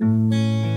Música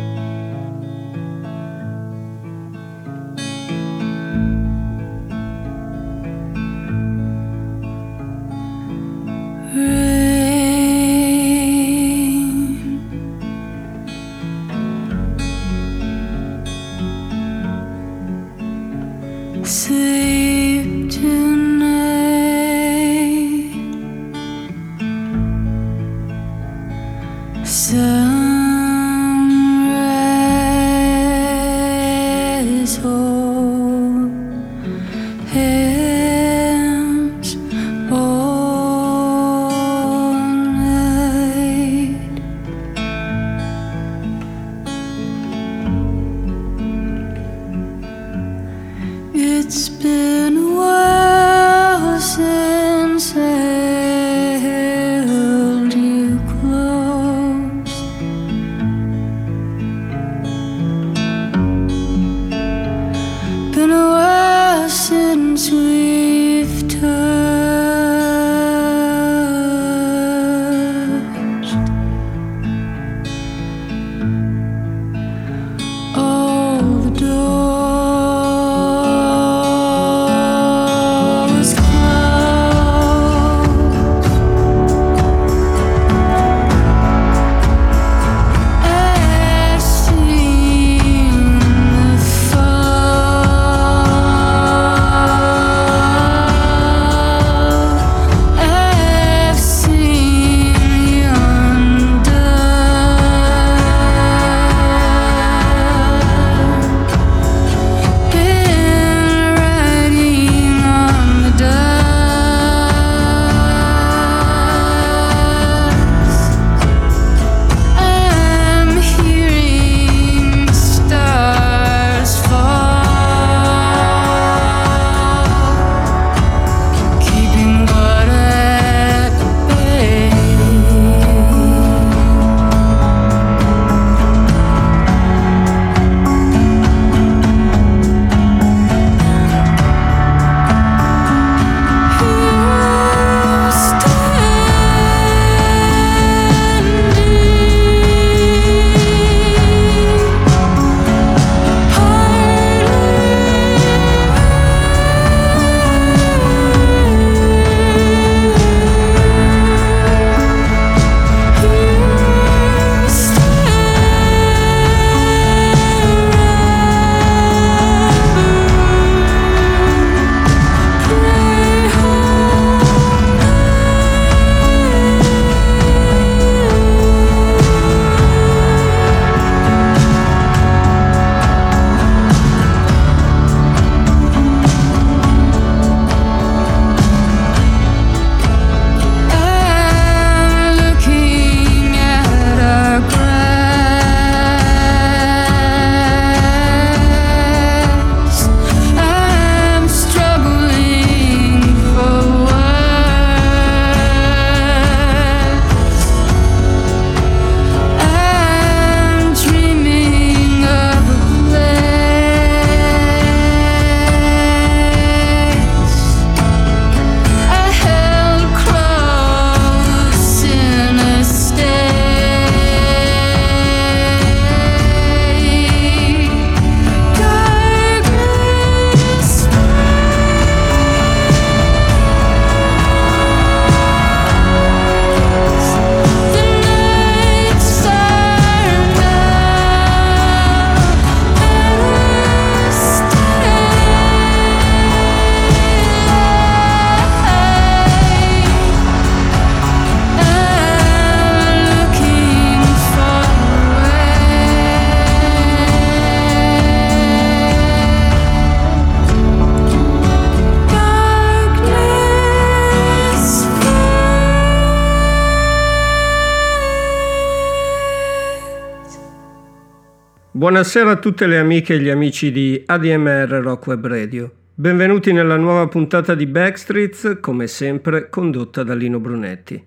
Buonasera a tutte le amiche e gli amici di ADMR Rock Web Radio. Benvenuti nella nuova puntata di Backstreets, come sempre condotta da Lino Brunetti.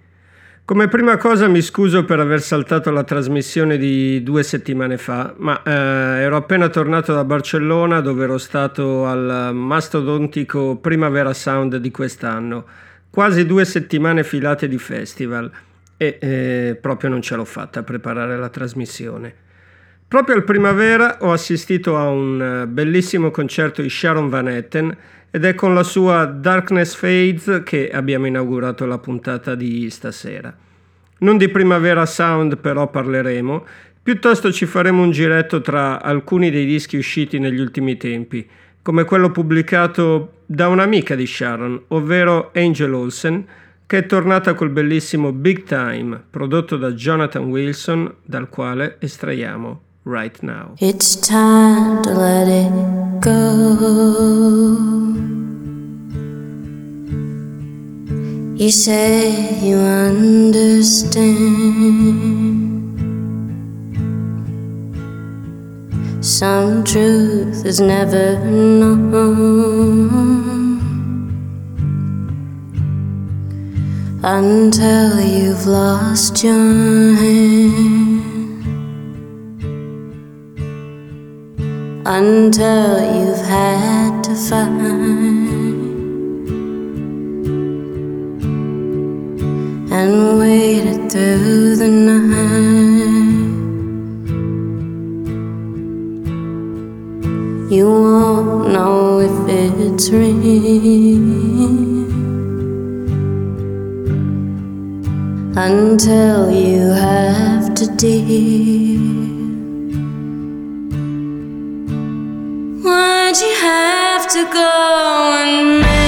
Come prima cosa mi scuso per aver saltato la trasmissione di due settimane fa, ma eh, ero appena tornato da Barcellona dove ero stato al mastodontico Primavera Sound di quest'anno, quasi due settimane filate di festival e eh, proprio non ce l'ho fatta a preparare la trasmissione. Proprio al primavera ho assistito a un eh, bellissimo concerto di Sharon Van Etten ed è con la sua Darkness Fades che abbiamo inaugurato la puntata di stasera. Non di Primavera Sound però parleremo, piuttosto ci faremo un giretto tra alcuni dei dischi usciti negli ultimi tempi, come quello pubblicato da un'amica di Sharon, ovvero Angel Olsen, che è tornata col bellissimo Big Time, prodotto da Jonathan Wilson, dal quale estraiamo right now. It's time to let it go. You say you understand. Some truth is never known until you've lost your hand. Until you've had to find and waited through the night. You won't know if it's real until you have to deal. Have to go and make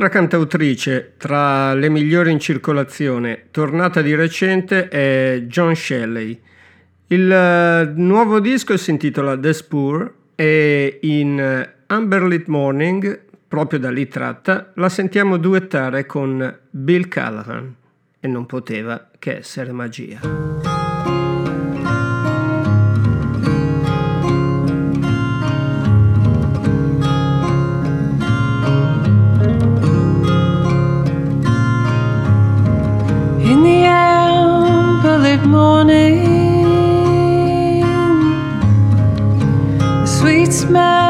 Un'altra cantautrice tra le migliori in circolazione, tornata di recente, è John Shelley. Il eh, nuovo disco si intitola The Spur e in eh, Amberlit Morning, proprio da lì tratta, la sentiamo duettare con Bill Callahan e non poteva che essere magia. man.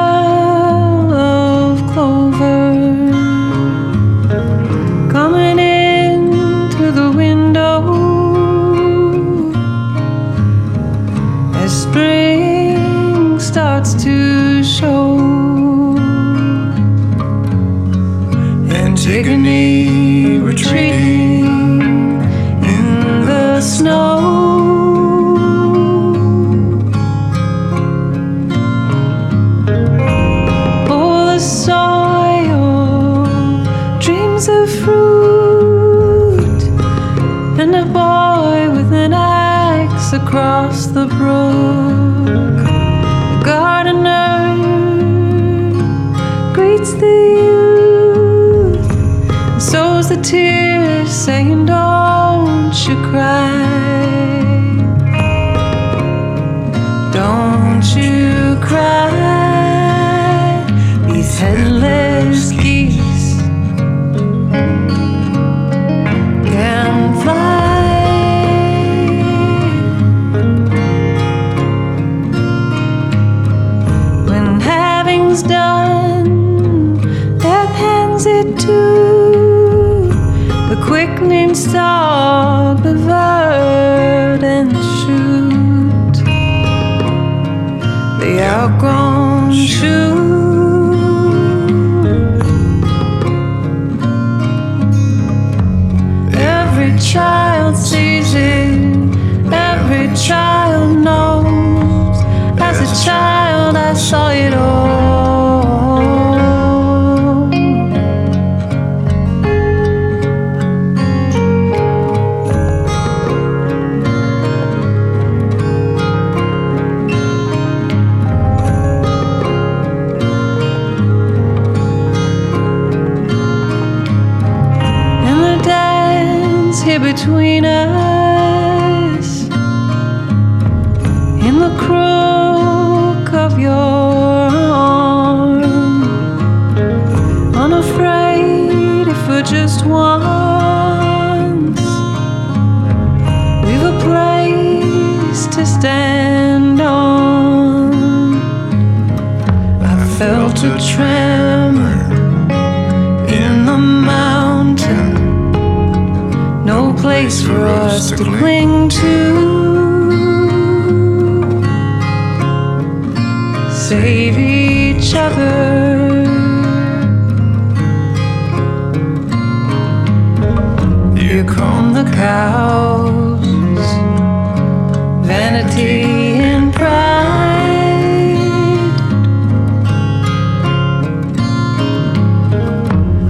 and pride.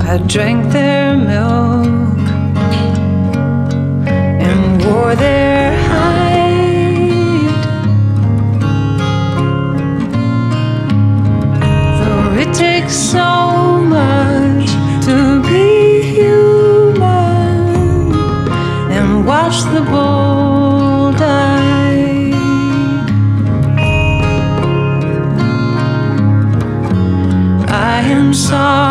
I drank their milk. sun.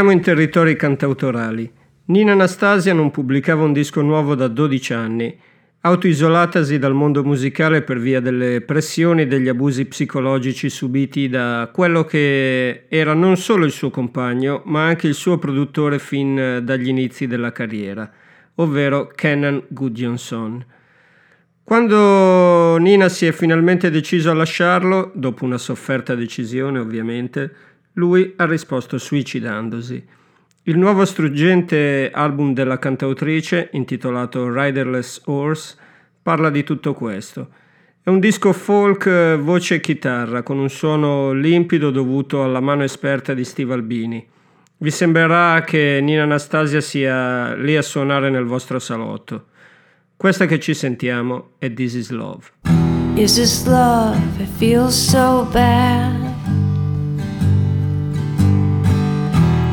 Rimaniamo in territori cantautorali. Nina Anastasia non pubblicava un disco nuovo da 12 anni, autoisolatasi dal mondo musicale per via delle pressioni e degli abusi psicologici subiti da quello che era non solo il suo compagno, ma anche il suo produttore fin dagli inizi della carriera, ovvero Kenan Gudjonsson. Quando Nina si è finalmente deciso a lasciarlo, dopo una sofferta decisione ovviamente, lui ha risposto suicidandosi. Il nuovo struggente album della cantautrice, intitolato Riderless Horse, parla di tutto questo. È un disco folk eh, voce e chitarra con un suono limpido dovuto alla mano esperta di Steve Albini. Vi sembrerà che Nina Anastasia sia lì a suonare nel vostro salotto. Questa che ci sentiamo è This Is Love. Is this love? It feels so bad.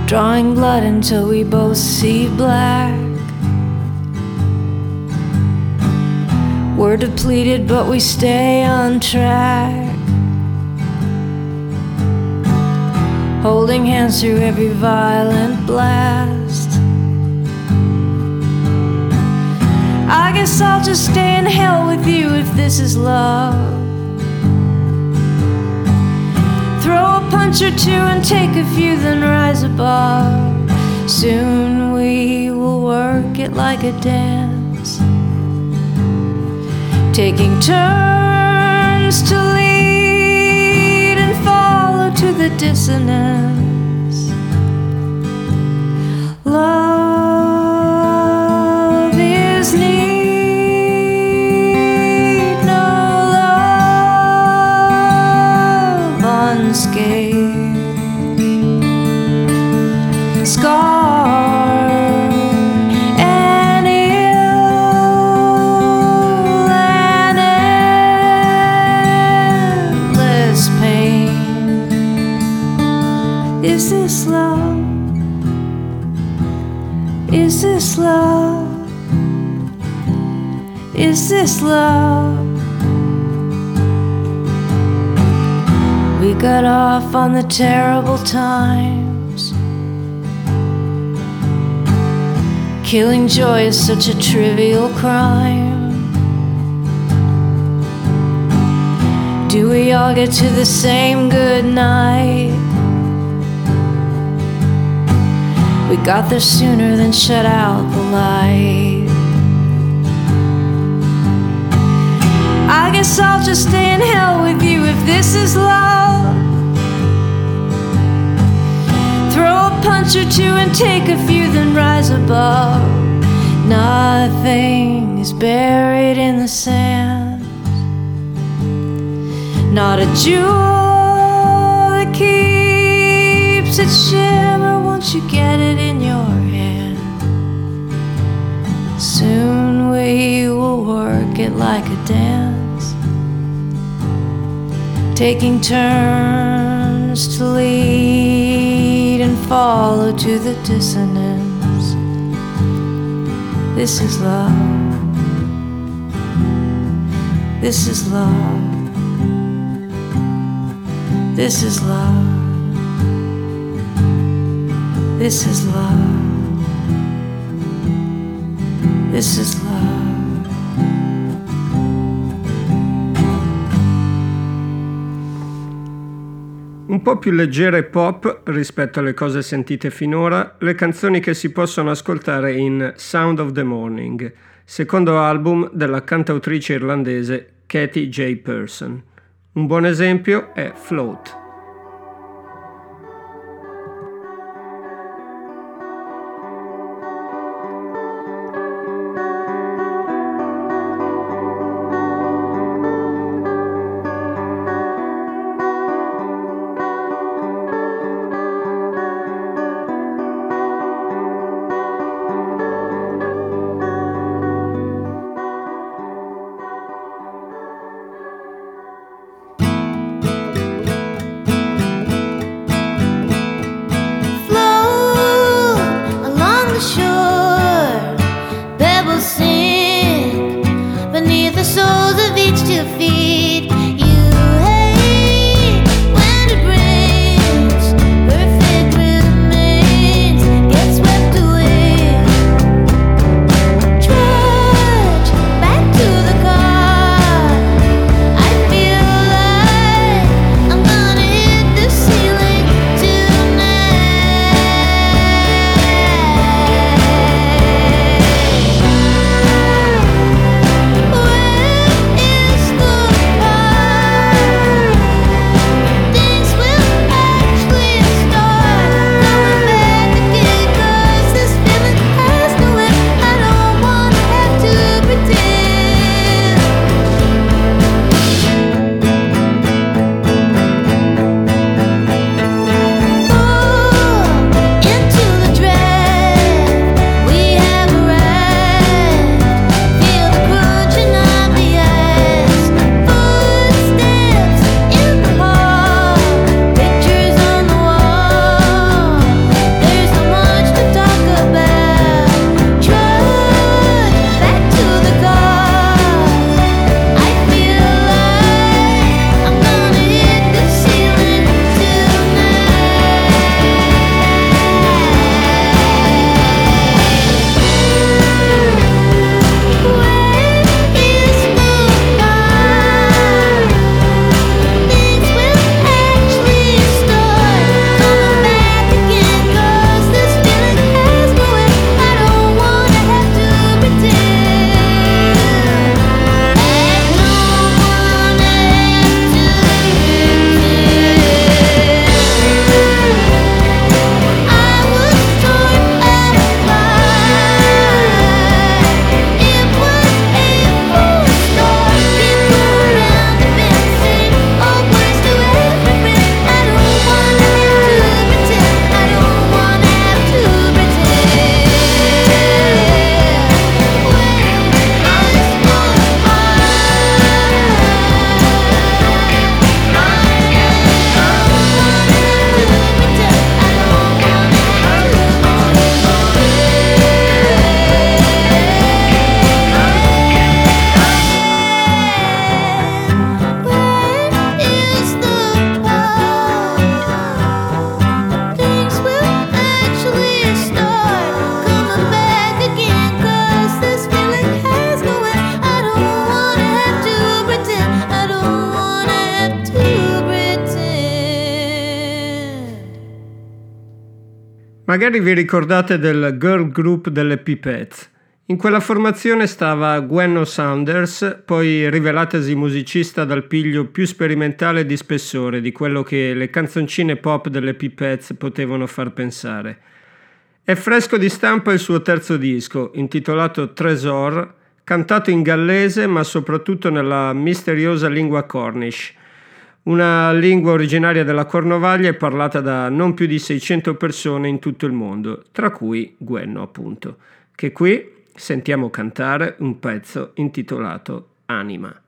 Drawing blood until we both see black. We're depleted, but we stay on track. Holding hands through every violent blast. I guess I'll just stay in hell with you if this is love. Throw a punch or two and take a few, then rise above. Soon we will work it like a dance. Taking turns to lead and follow to the dissonance. Love Love? We got off on the terrible times. Killing joy is such a trivial crime. Do we all get to the same good night? We got there sooner than shut out the light. I guess I'll just stay in hell with you if this is love. Throw a punch or two and take a few, then rise above. Nothing is buried in the sand. Not a jewel that keeps its shimmer once you get it in your hand. Soon we will work it like a dance, taking turns to lead and follow to the dissonance. This is love. This is love. This is love. This is love. This is love. Po' più leggere pop rispetto alle cose sentite finora, le canzoni che si possono ascoltare in Sound of the Morning, secondo album della cantautrice irlandese Katie J. Person. Un buon esempio è Float. Magari vi ricordate del girl group delle Pipettes. In quella formazione stava Gwenno Saunders, poi rivelatasi musicista dal piglio più sperimentale di spessore di quello che le canzoncine pop delle Pipettes potevano far pensare. È fresco di stampa il suo terzo disco, intitolato Tresor, cantato in gallese ma soprattutto nella misteriosa lingua Cornish, una lingua originaria della Cornovaglia e parlata da non più di 600 persone in tutto il mondo, tra cui Gwenno appunto, che qui sentiamo cantare un pezzo intitolato Anima.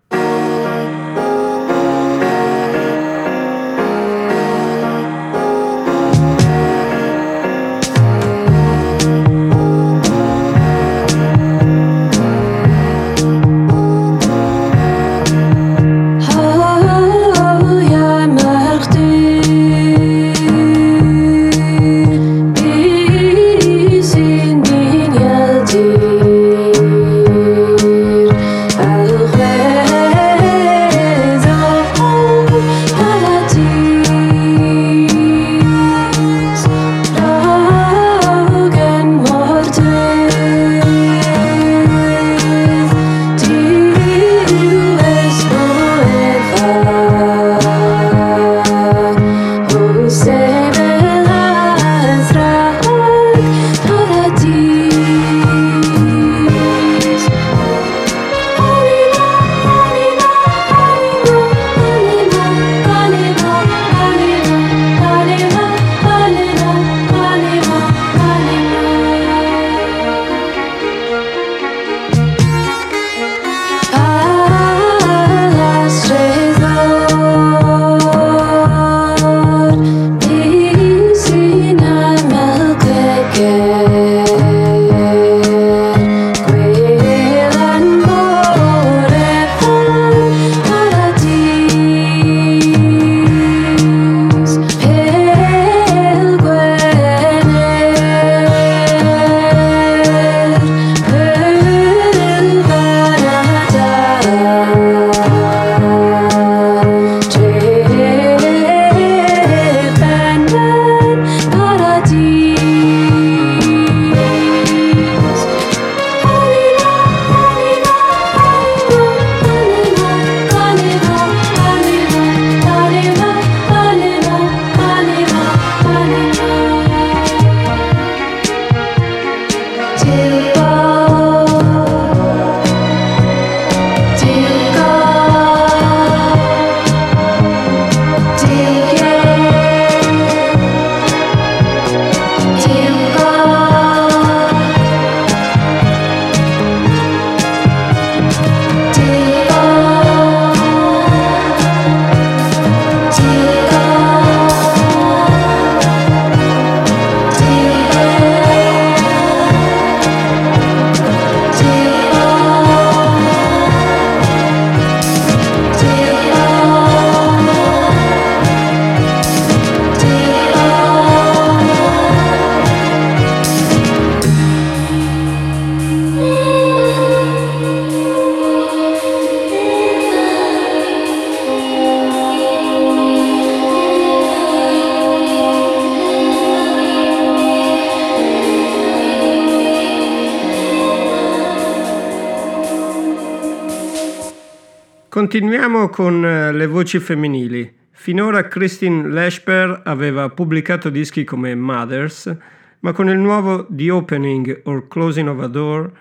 Continuiamo con eh, le voci femminili. Finora Christine Lashper aveva pubblicato dischi come Mothers, ma con il nuovo The Opening or Closing of a Door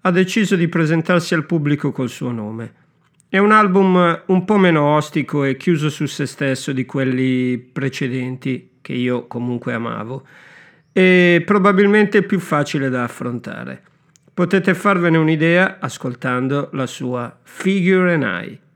ha deciso di presentarsi al pubblico col suo nome. È un album un po' meno ostico e chiuso su se stesso di quelli precedenti, che io comunque amavo, e probabilmente più facile da affrontare. Potete farvene un'idea ascoltando la sua Figure and I.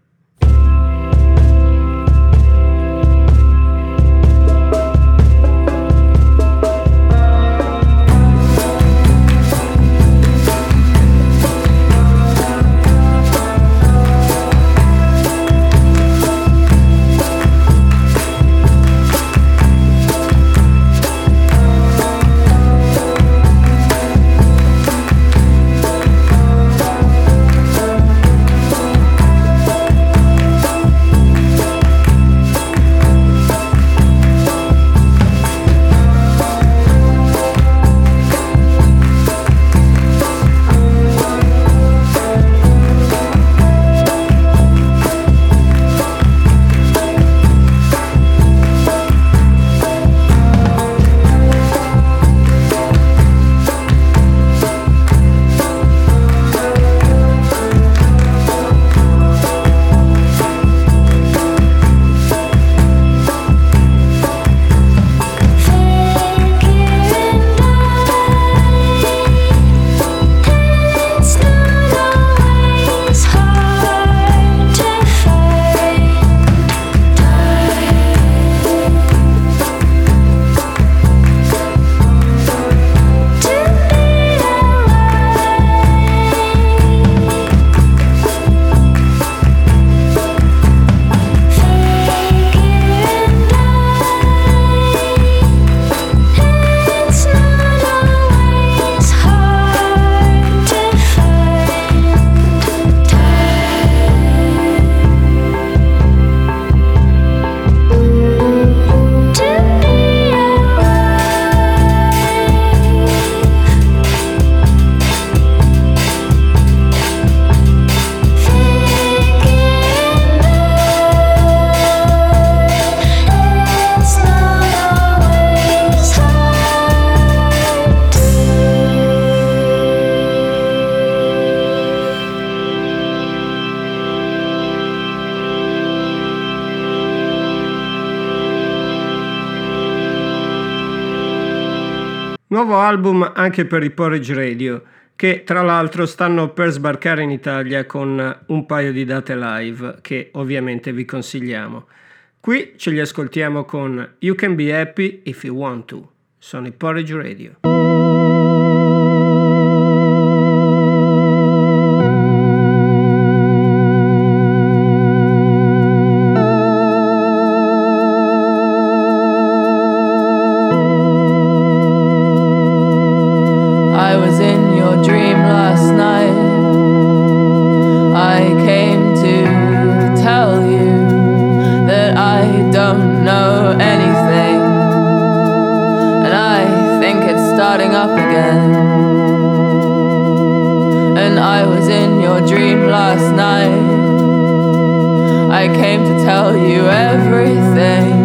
anche per i Porridge Radio, che tra l'altro stanno per sbarcare in Italia con un paio di date live che ovviamente vi consigliamo. Qui ce li ascoltiamo con You Can Be Happy If You Want To. Sono i Porridge Radio. Again. And I was in your dream last night. I came to tell you everything.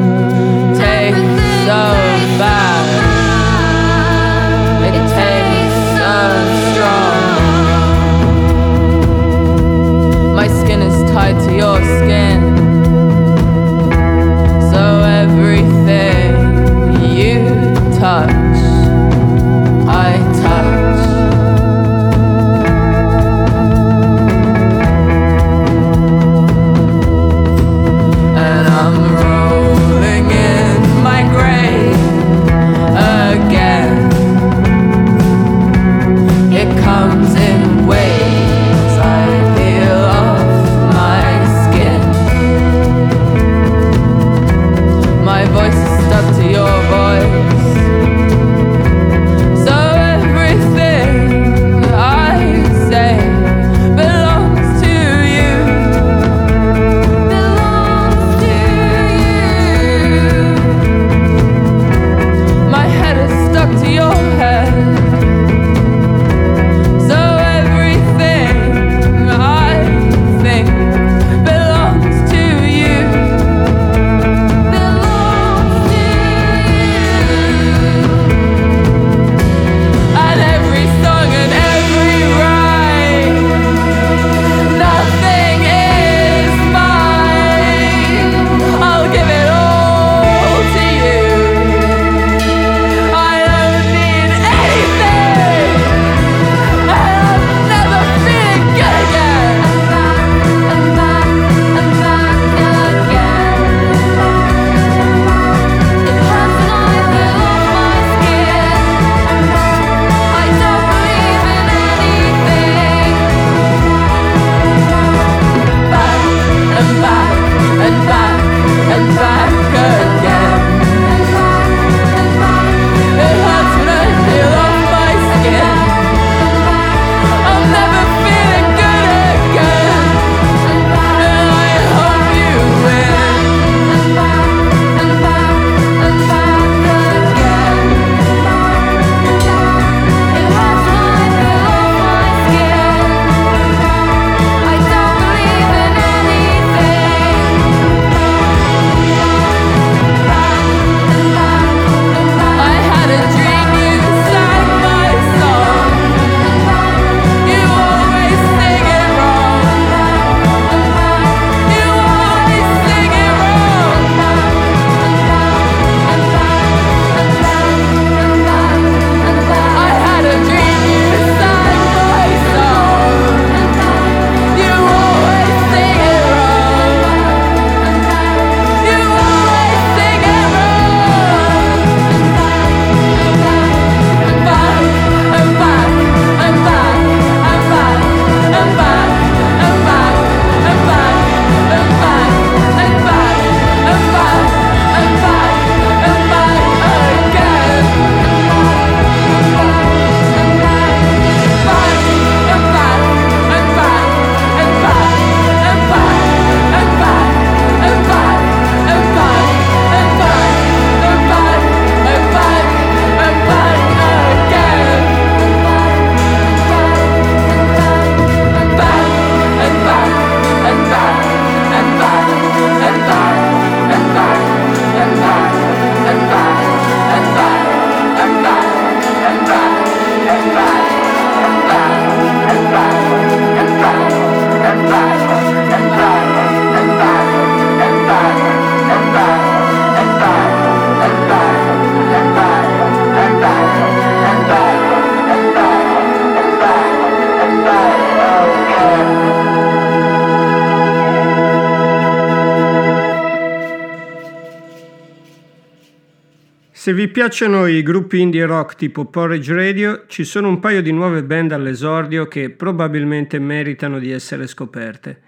Piacciono i gruppi indie rock tipo Porridge Radio, ci sono un paio di nuove band all'esordio che probabilmente meritano di essere scoperte.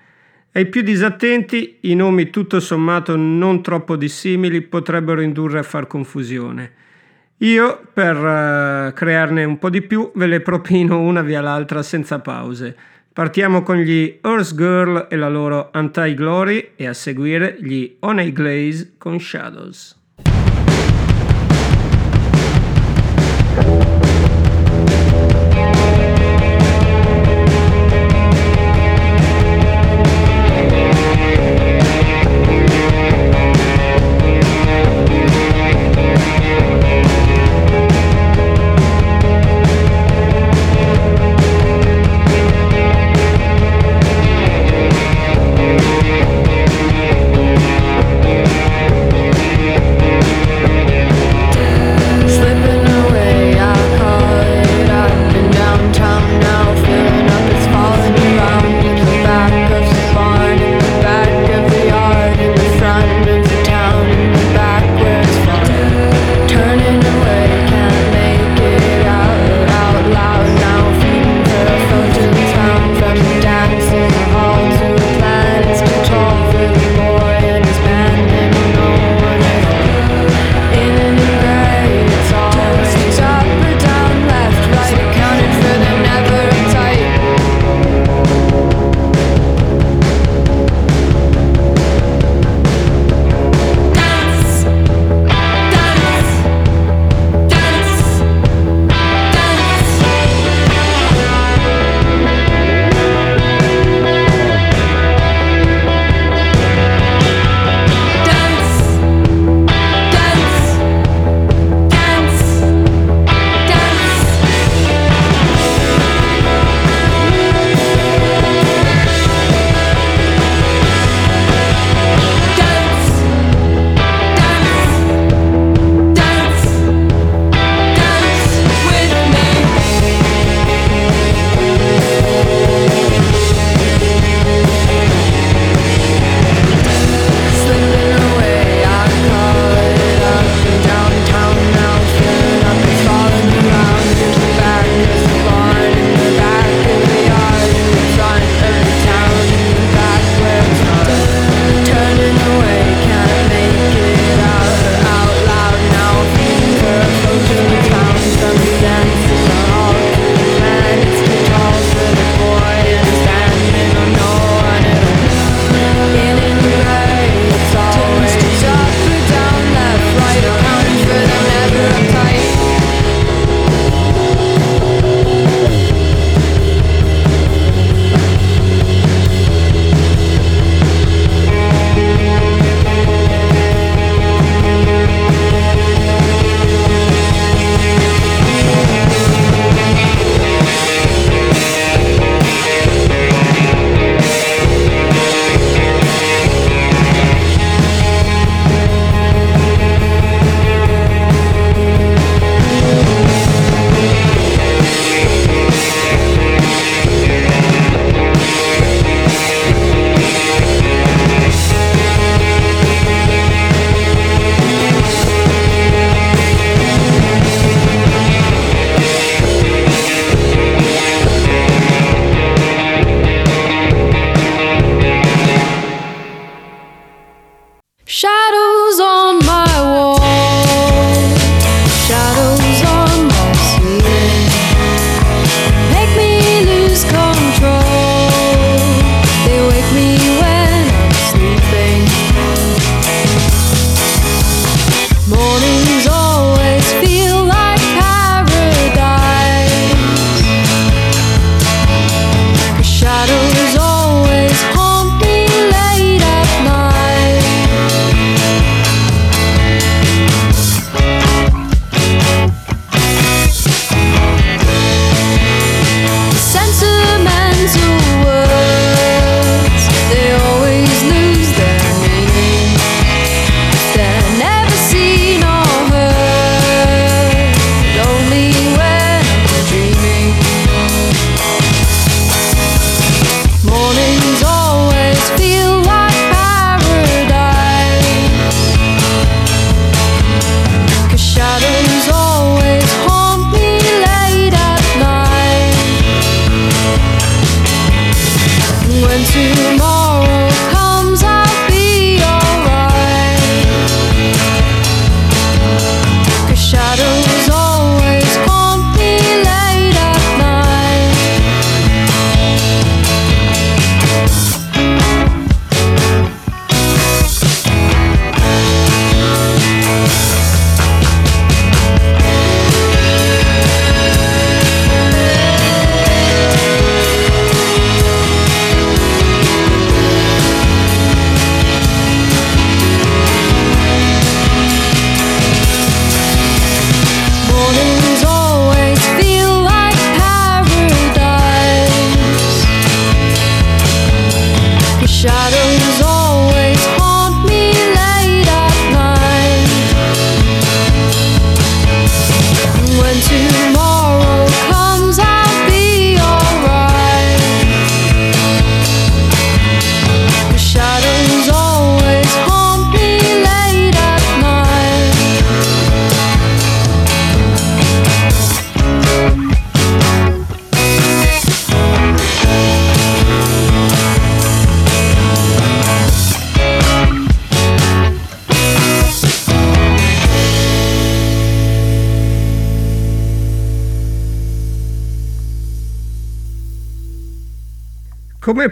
Ai più disattenti, i nomi tutto sommato non troppo dissimili potrebbero indurre a far confusione. Io, per uh, crearne un po' di più, ve le propino una via l'altra senza pause. Partiamo con gli Earth Girl e la loro Anti-Glory e a seguire gli Honey Glaze con Shadows.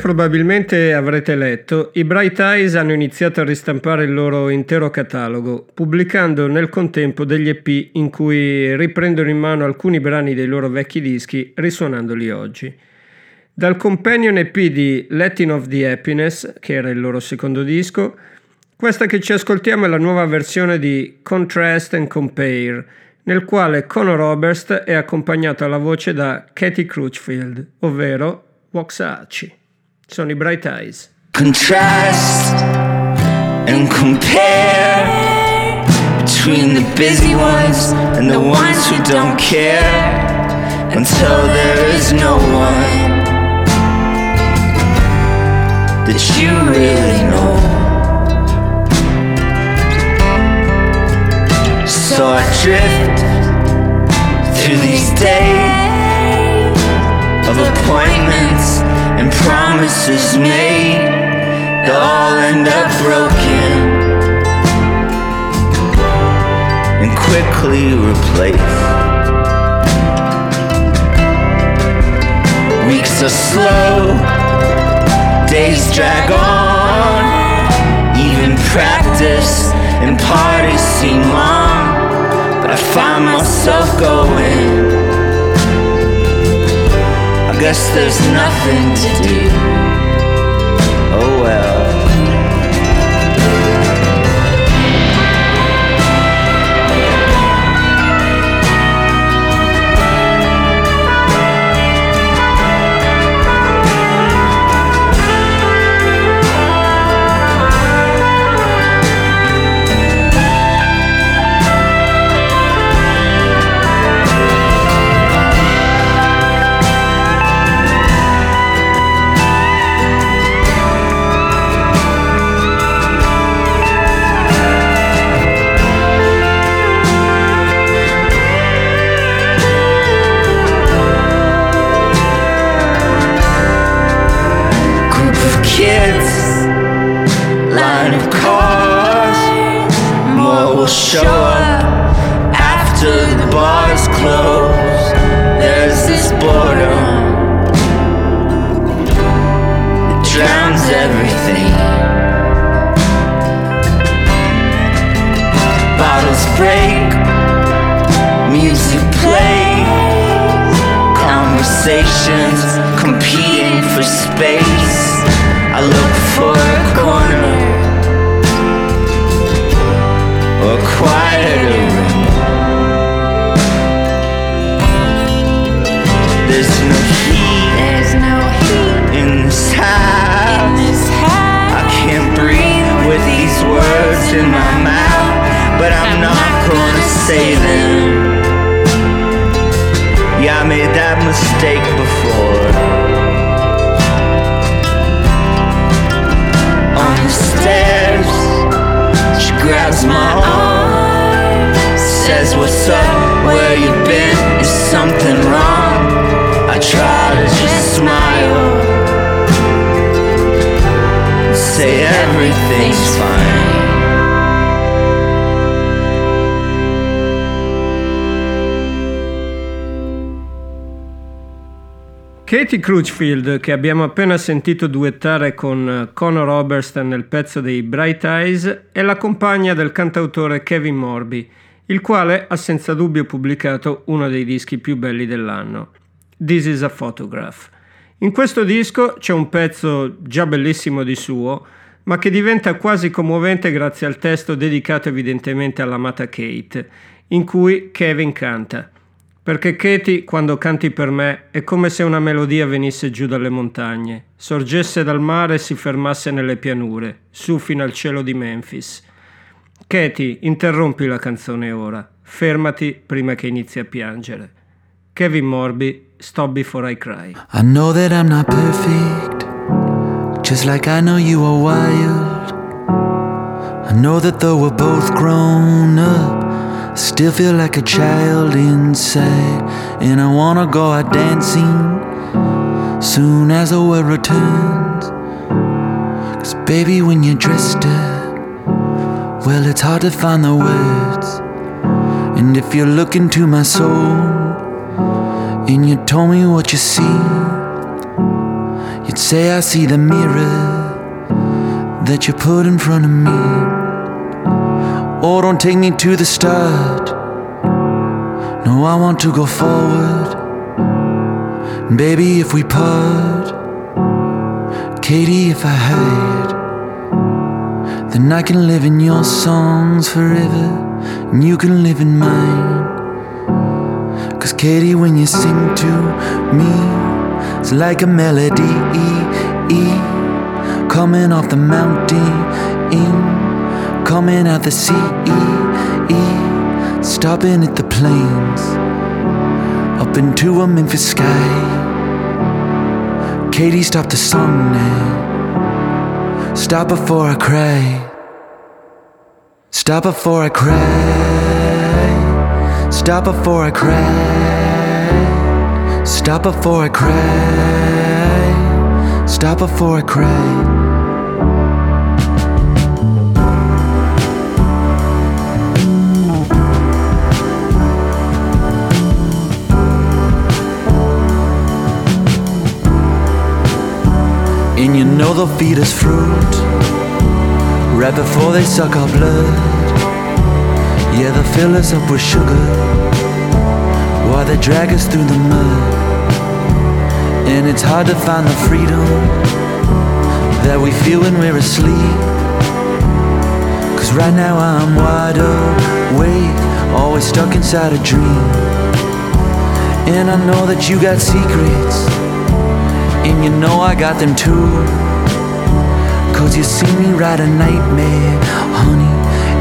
Probabilmente avrete letto, i Bright Eyes hanno iniziato a ristampare il loro intero catalogo, pubblicando nel contempo degli EP in cui riprendono in mano alcuni brani dei loro vecchi dischi, risuonandoli oggi. Dal companion EP di Letting of the Happiness, che era il loro secondo disco, questa che ci ascoltiamo è la nuova versione di Contrast and Compare, nel quale Conor Oberst è accompagnato alla voce da Katie Crutchfield, ovvero Waxahachie. Sono Bright Eyes. contrast and compare between the busy ones and the ones who don't care until there is no one that you really know. So I drift through these days of appointments and promises made that all end up broken and quickly replaced. Weeks are slow, days drag on, even practice and parties seem long, but I find myself going. Guess there's nothing to do. Competing for space. Mistake before. On the stairs, she grabs my arm, says, What's up? Where you been? Is something wrong? I try to just smile and say everything's fine. Katie Crutchfield, che abbiamo appena sentito duettare con Conor Oberst nel pezzo dei Bright Eyes, è la compagna del cantautore Kevin Morby, il quale ha senza dubbio pubblicato uno dei dischi più belli dell'anno, This is a Photograph. In questo disco c'è un pezzo già bellissimo di suo, ma che diventa quasi commovente grazie al testo dedicato evidentemente all'amata Kate, in cui Kevin canta. Perché Katie, quando canti per me, è come se una melodia venisse giù dalle montagne, sorgesse dal mare e si fermasse nelle pianure, su fino al cielo di Memphis. Katie, interrompi la canzone ora, fermati prima che inizi a piangere. Kevin Morby, Stop Before I Cry. I know that I'm not perfect, just like I know you are wild. I know that though we're both grown up, still feel like a child inside. And I wanna go out dancing soon as the world returns. Cause baby, when you're dressed up, well, it's hard to find the words. And if you look into my soul, and you told me what you see. You Let's say I see the mirror that you put in front of me. Oh, don't take me to the start. No, I want to go forward. And baby, if we part, Katie, if I hide, then I can live in your songs forever, and you can live in mine. Cause Katie, when you sing to me, it's like a melody coming off the mountain, in, coming out the sea, stopping at the plains, up into a Memphis sky. Katie, stop the song now. Stop before I cry. Stop before I cry. Stop before I cry. Stop before I cry. Stop before I cry. And you know they'll feed us fruit right before they suck our blood. Yeah, they'll fill us up with sugar while they drag us through the mud. And it's hard to find the freedom that we feel when we're asleep. Cause right now I'm wide awake, always stuck inside a dream. And I know that you got secrets, and you know I got them too. Cause you see me ride a nightmare, honey,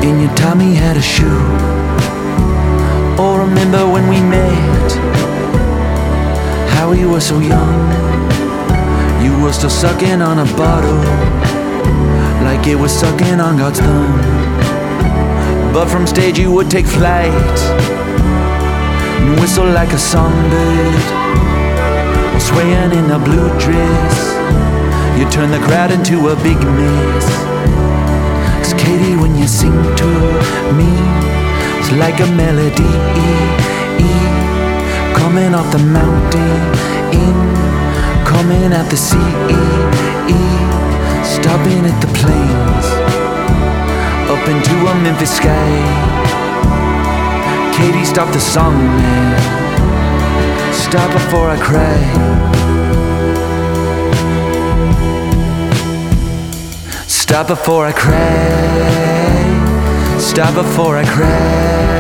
and you taught me to shoot. Oh, remember when we met? How we were so young. You were still sucking on a bottle, like it was sucking on God's thumb. But from stage you would take flight and whistle like a songbird, swaying in a blue dress. You turn the crowd into a big mess. Cause Katie, when you sing to me, it's like a melody coming off the mountain, in, coming out the sea, stopping at the plains, up into a Memphis sky. Katie, stop the song now. Stop before I cry. Stop before I cry. Stop before I cry.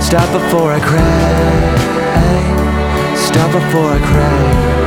Stop before I cry. Stop before I cry.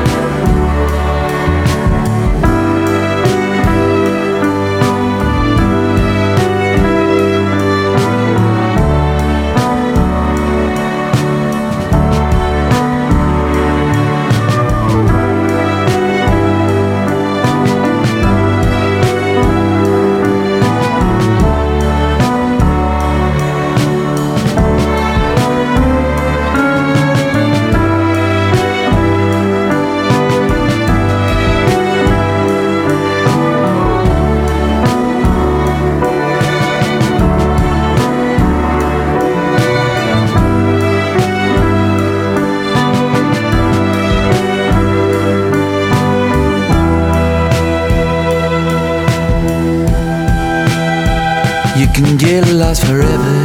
Can get lost forever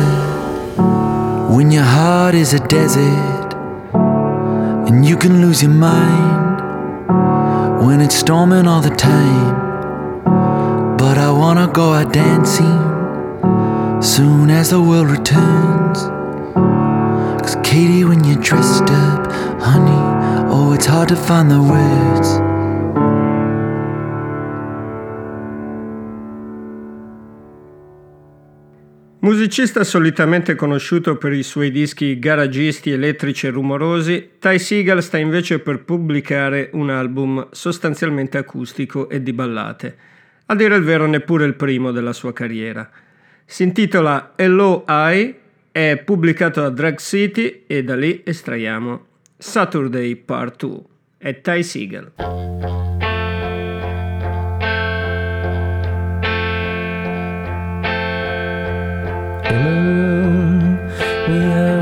when your heart is a desert, and you can lose your mind when it's storming all the time. But I wanna go out dancing soon as the world returns. Cause Katie, when you're dressed up, honey, oh, it's hard to find the words. Musicista solitamente conosciuto per i suoi dischi garagisti, elettrici e rumorosi, Ty Seagal sta invece per pubblicare un album sostanzialmente acustico e di ballate. A dire il vero neppure il primo della sua carriera. Si intitola Hello I, è pubblicato da Drag City e da lì estraiamo Saturday Part 2. È Ty Seagal. Room we are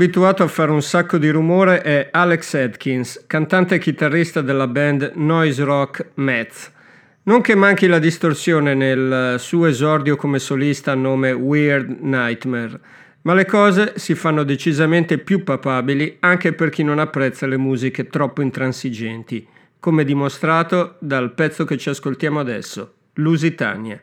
abituato a fare un sacco di rumore è Alex Atkins, cantante e chitarrista della band Noise Rock Meth. Non che manchi la distorsione nel suo esordio come solista a nome Weird Nightmare, ma le cose si fanno decisamente più papabili anche per chi non apprezza le musiche troppo intransigenti, come dimostrato dal pezzo che ci ascoltiamo adesso, Lusitania.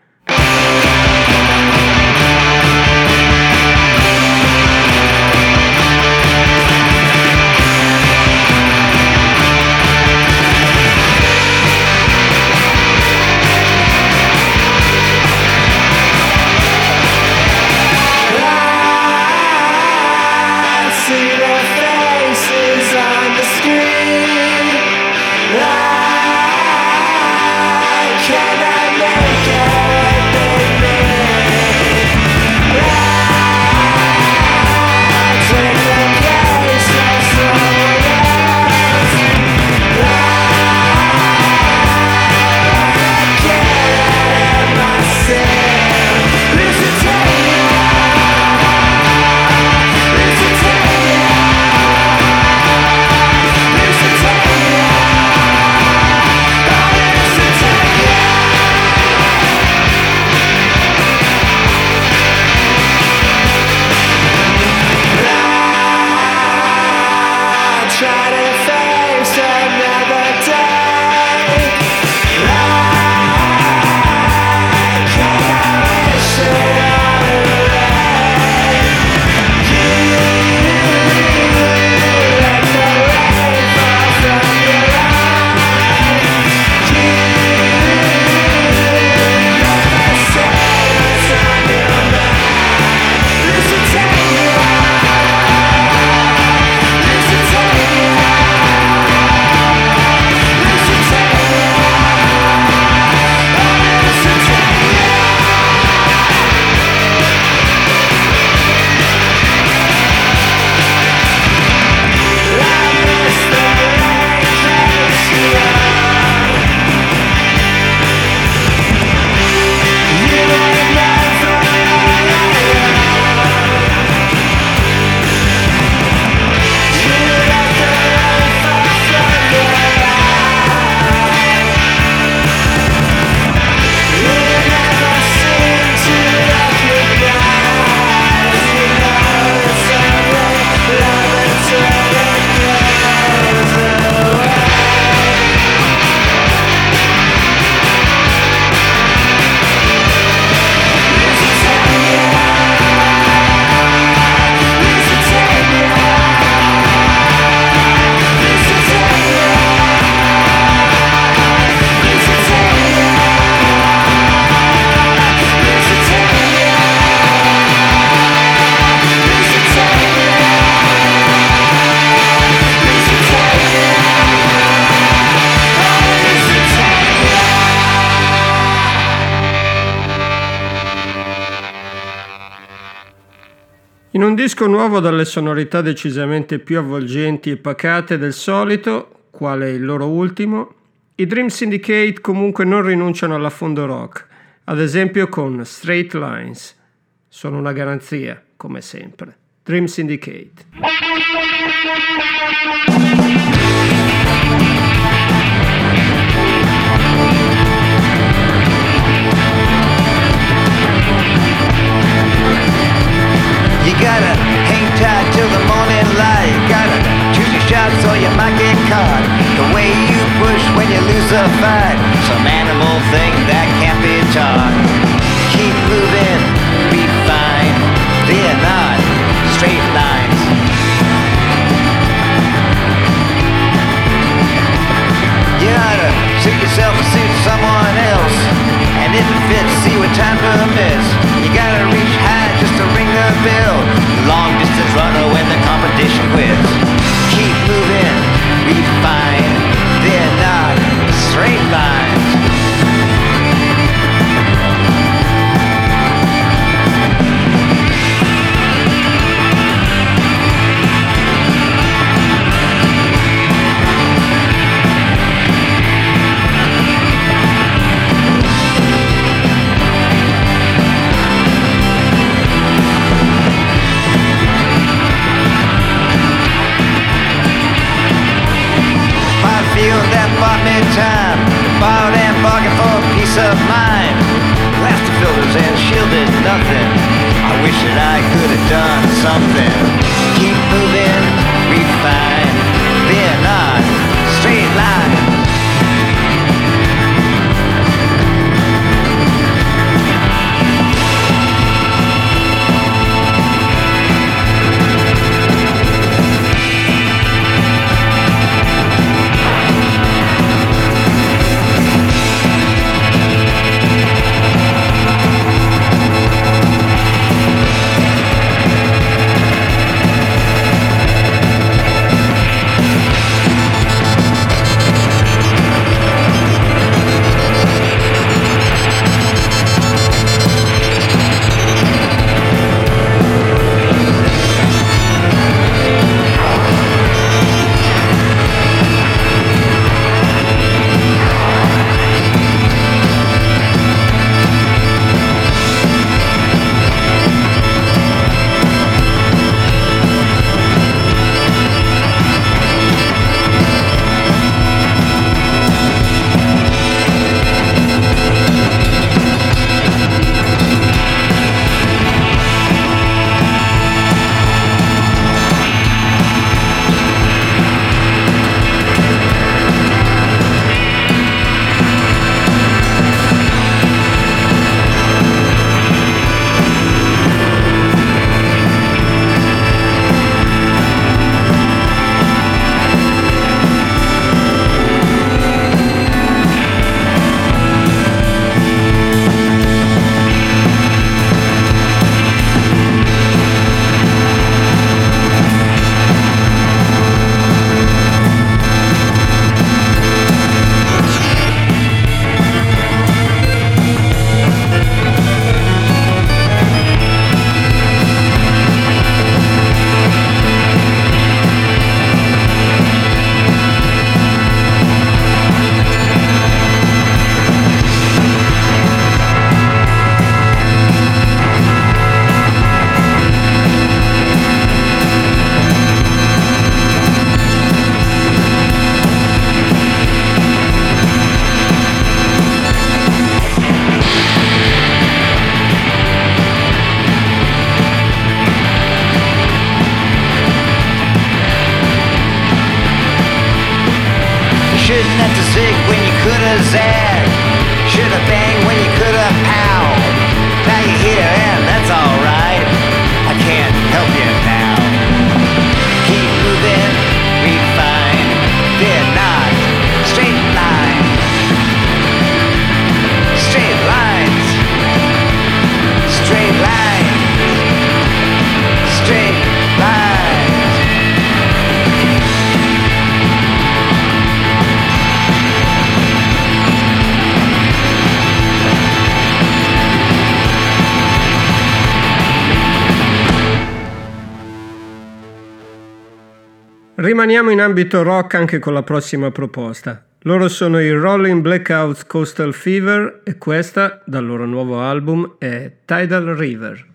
Disco nuovo dalle sonorità decisamente più avvolgenti e pacate del solito, quale il loro ultimo, i Dream Syndicate comunque non rinunciano all'affondo rock, ad esempio con Straight Lines. Sono una garanzia, come sempre. Dream Syndicate. Gotta hang tight till the morning light. Gotta choose your shots or you might get caught. The way you push when you lose a fight. Some animal thing that can't be taught. Keep moving, be fine. They're not straight lines. You gotta suit yourself or suit someone else. And it fits, see what time permits. You gotta reach high just to ring the bell. Long distance runner when the competition quits. Keep moving, be fine. They're not straight lines. That time. Bought and bargained for peace of mind. Laughter filters and shielded nothing. I wish that I could have done something. Keep moving, refine. Rimaniamo in ambito rock anche con la prossima proposta. Loro sono i Rolling Blackouts Coastal Fever e questa, dal loro nuovo album, è Tidal River.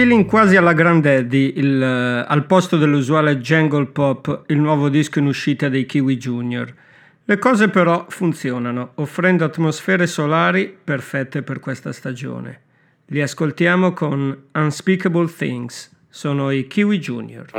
feeling quasi alla grande Daddy, il, eh, al posto dell'usuale Jangle Pop, il nuovo disco in uscita dei Kiwi Junior. Le cose però funzionano, offrendo atmosfere solari perfette per questa stagione. Li ascoltiamo con Unspeakable Things, sono i Kiwi Junior.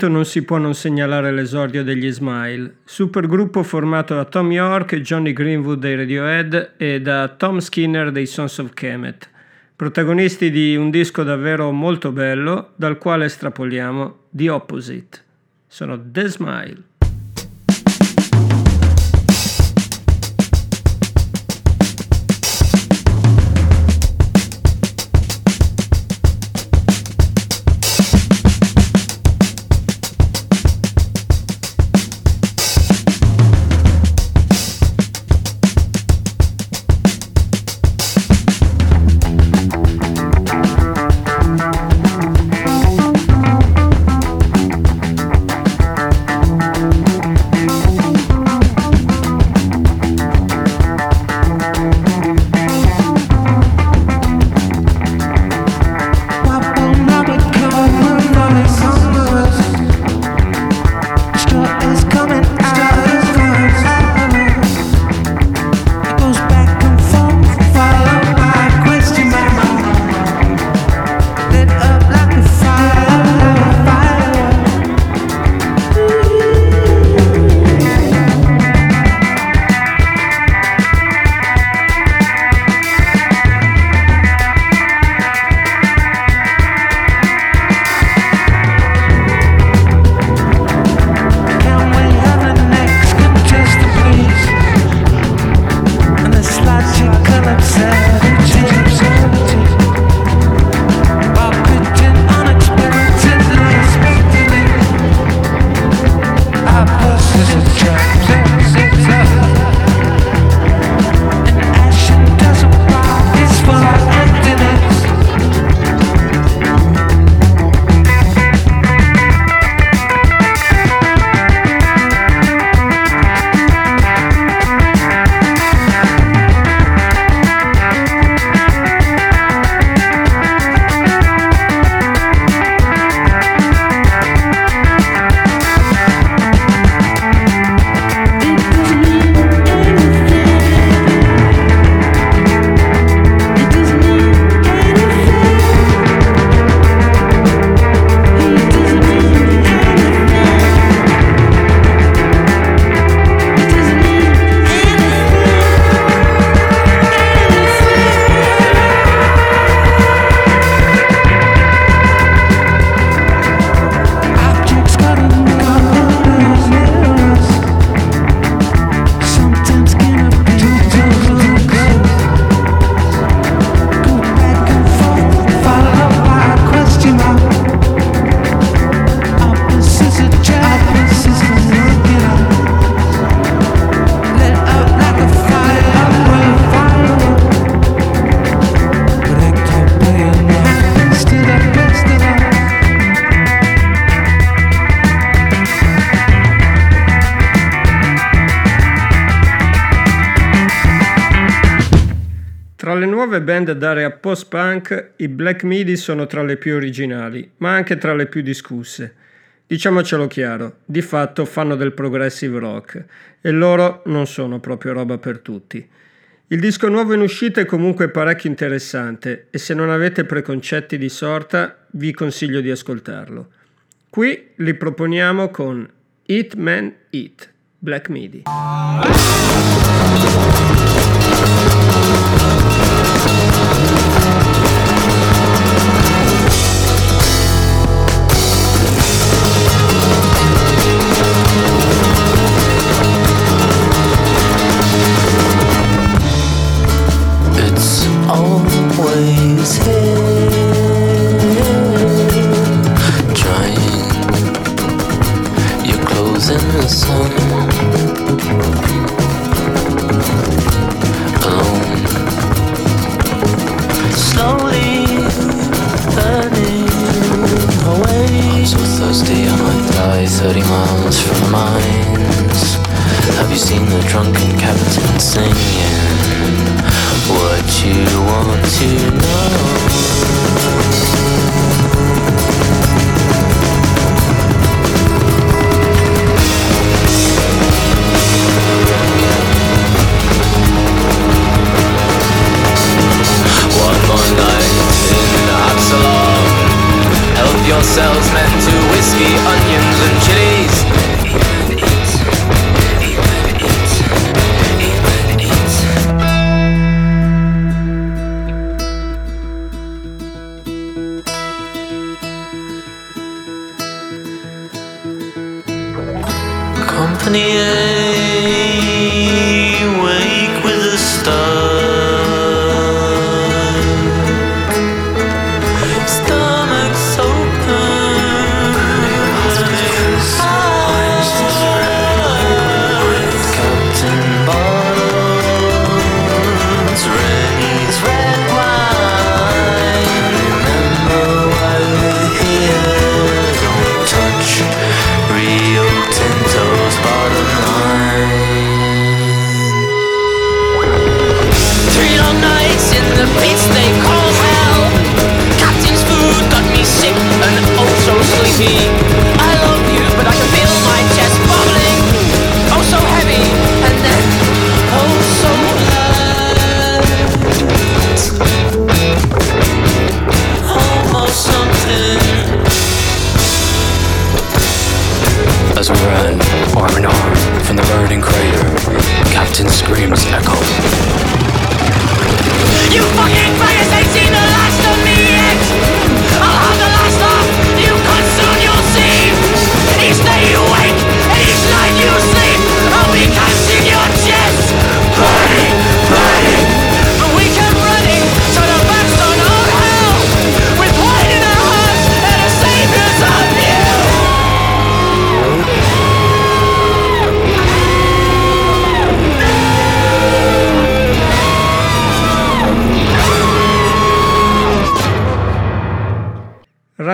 Momento non si può non segnalare l'esordio degli Smile, supergruppo formato da Tom York e Johnny Greenwood dei Radiohead e da Tom Skinner dei Sons of Kemet, protagonisti di un disco davvero molto bello dal quale estrapoliamo The Opposite. Sono The Smile. Nuove band d'area post-punk, i Black Midi sono tra le più originali, ma anche tra le più discusse. Diciamocelo chiaro, di fatto fanno del progressive rock e loro non sono proprio roba per tutti. Il disco nuovo in uscita è comunque parecchio interessante e se non avete preconcetti di sorta vi consiglio di ascoltarlo. Qui li proponiamo con Eat Man Eat, Black Midi.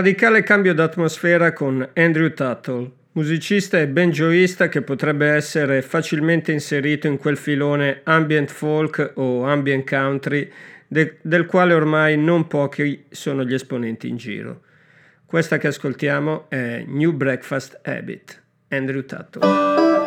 radicale cambio d'atmosfera con Andrew Tuttle, musicista e banjoista che potrebbe essere facilmente inserito in quel filone ambient folk o ambient country de- del quale ormai non pochi sono gli esponenti in giro. Questa che ascoltiamo è New Breakfast Habit, Andrew Tuttle.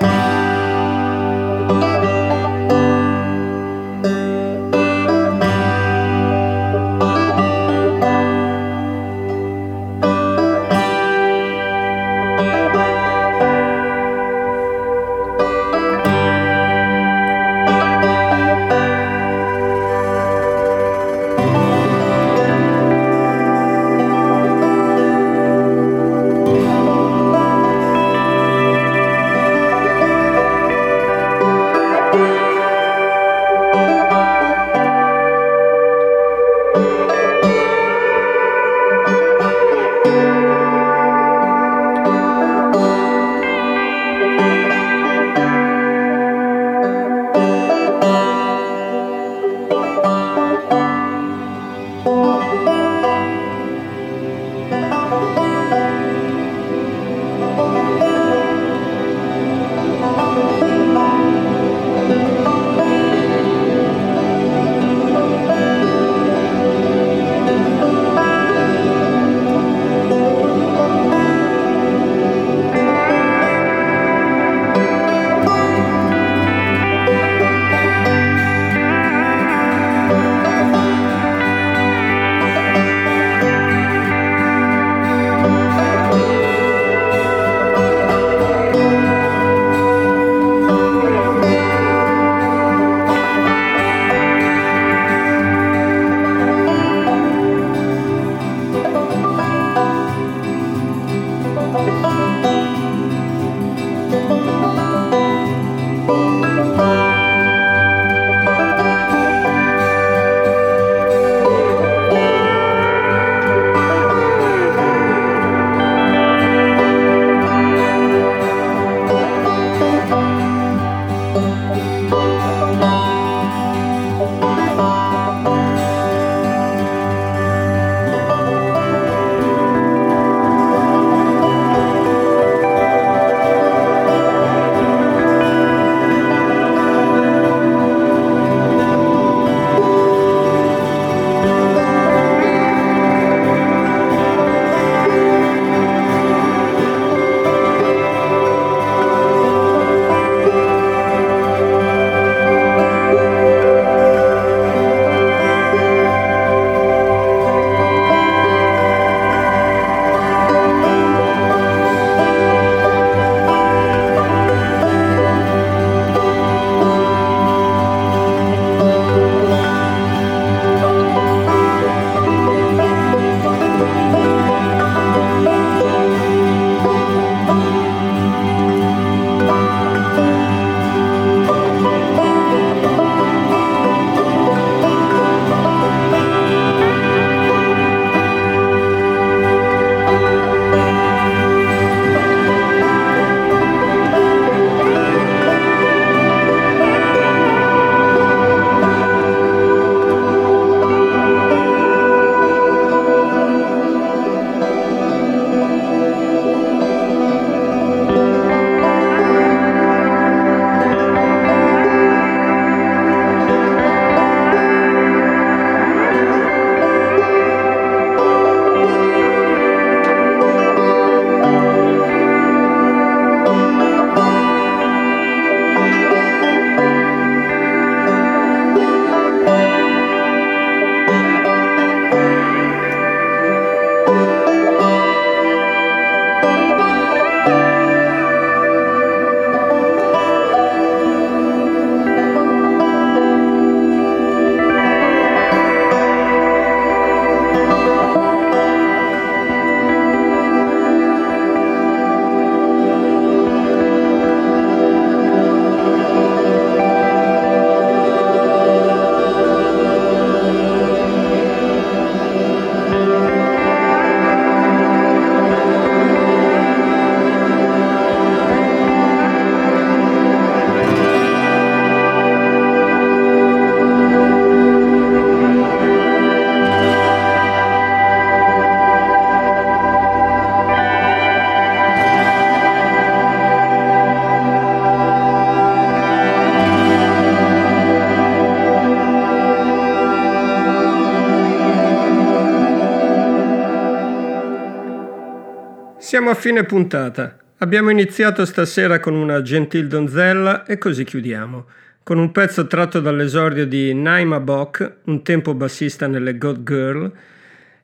Siamo a fine puntata. Abbiamo iniziato stasera con una gentil donzella e così chiudiamo, con un pezzo tratto dall'esordio di Naima Bok, un tempo bassista nelle God Girl,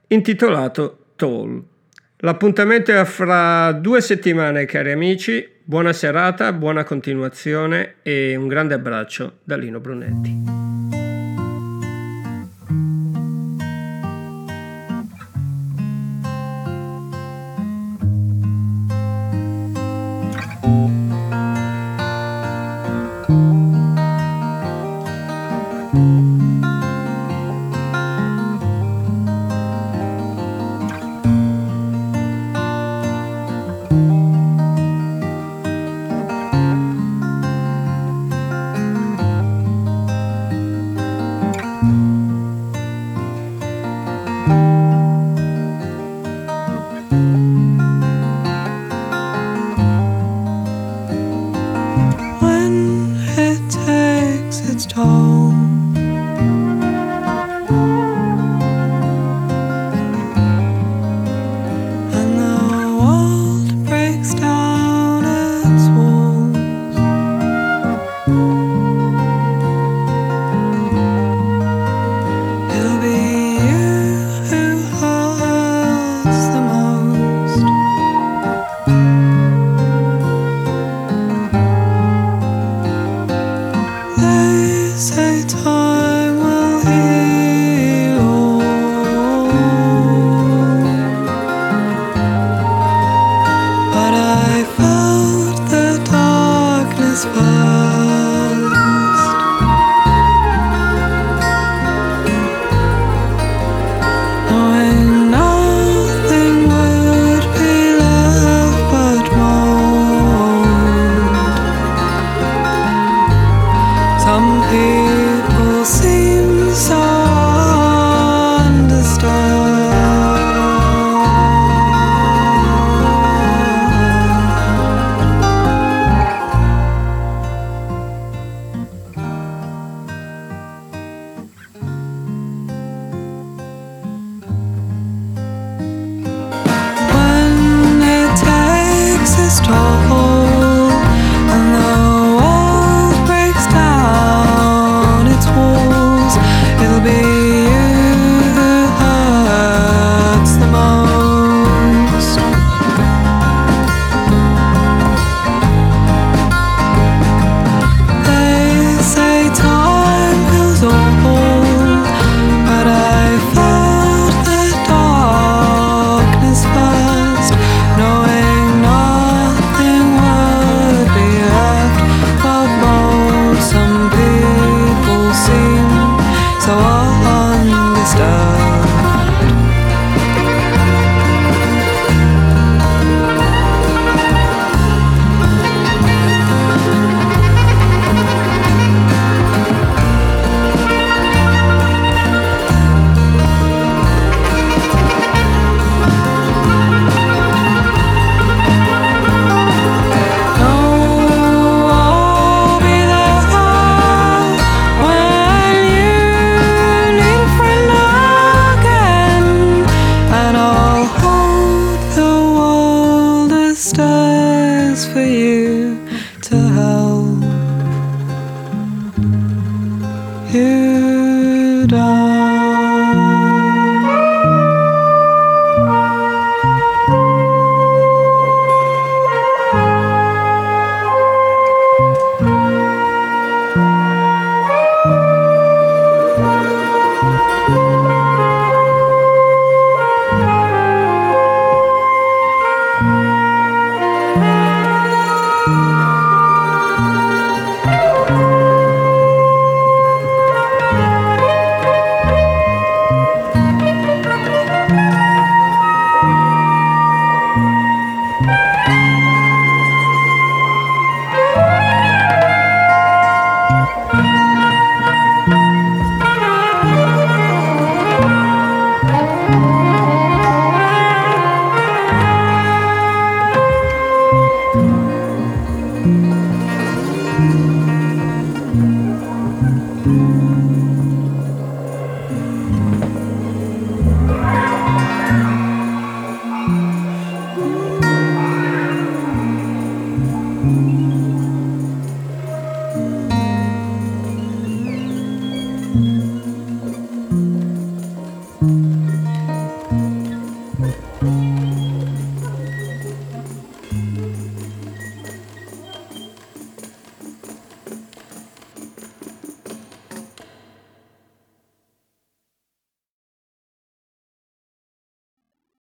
intitolato Tall. L'appuntamento è fra due settimane, cari amici. Buona serata, buona continuazione e un grande abbraccio da Lino Brunetti.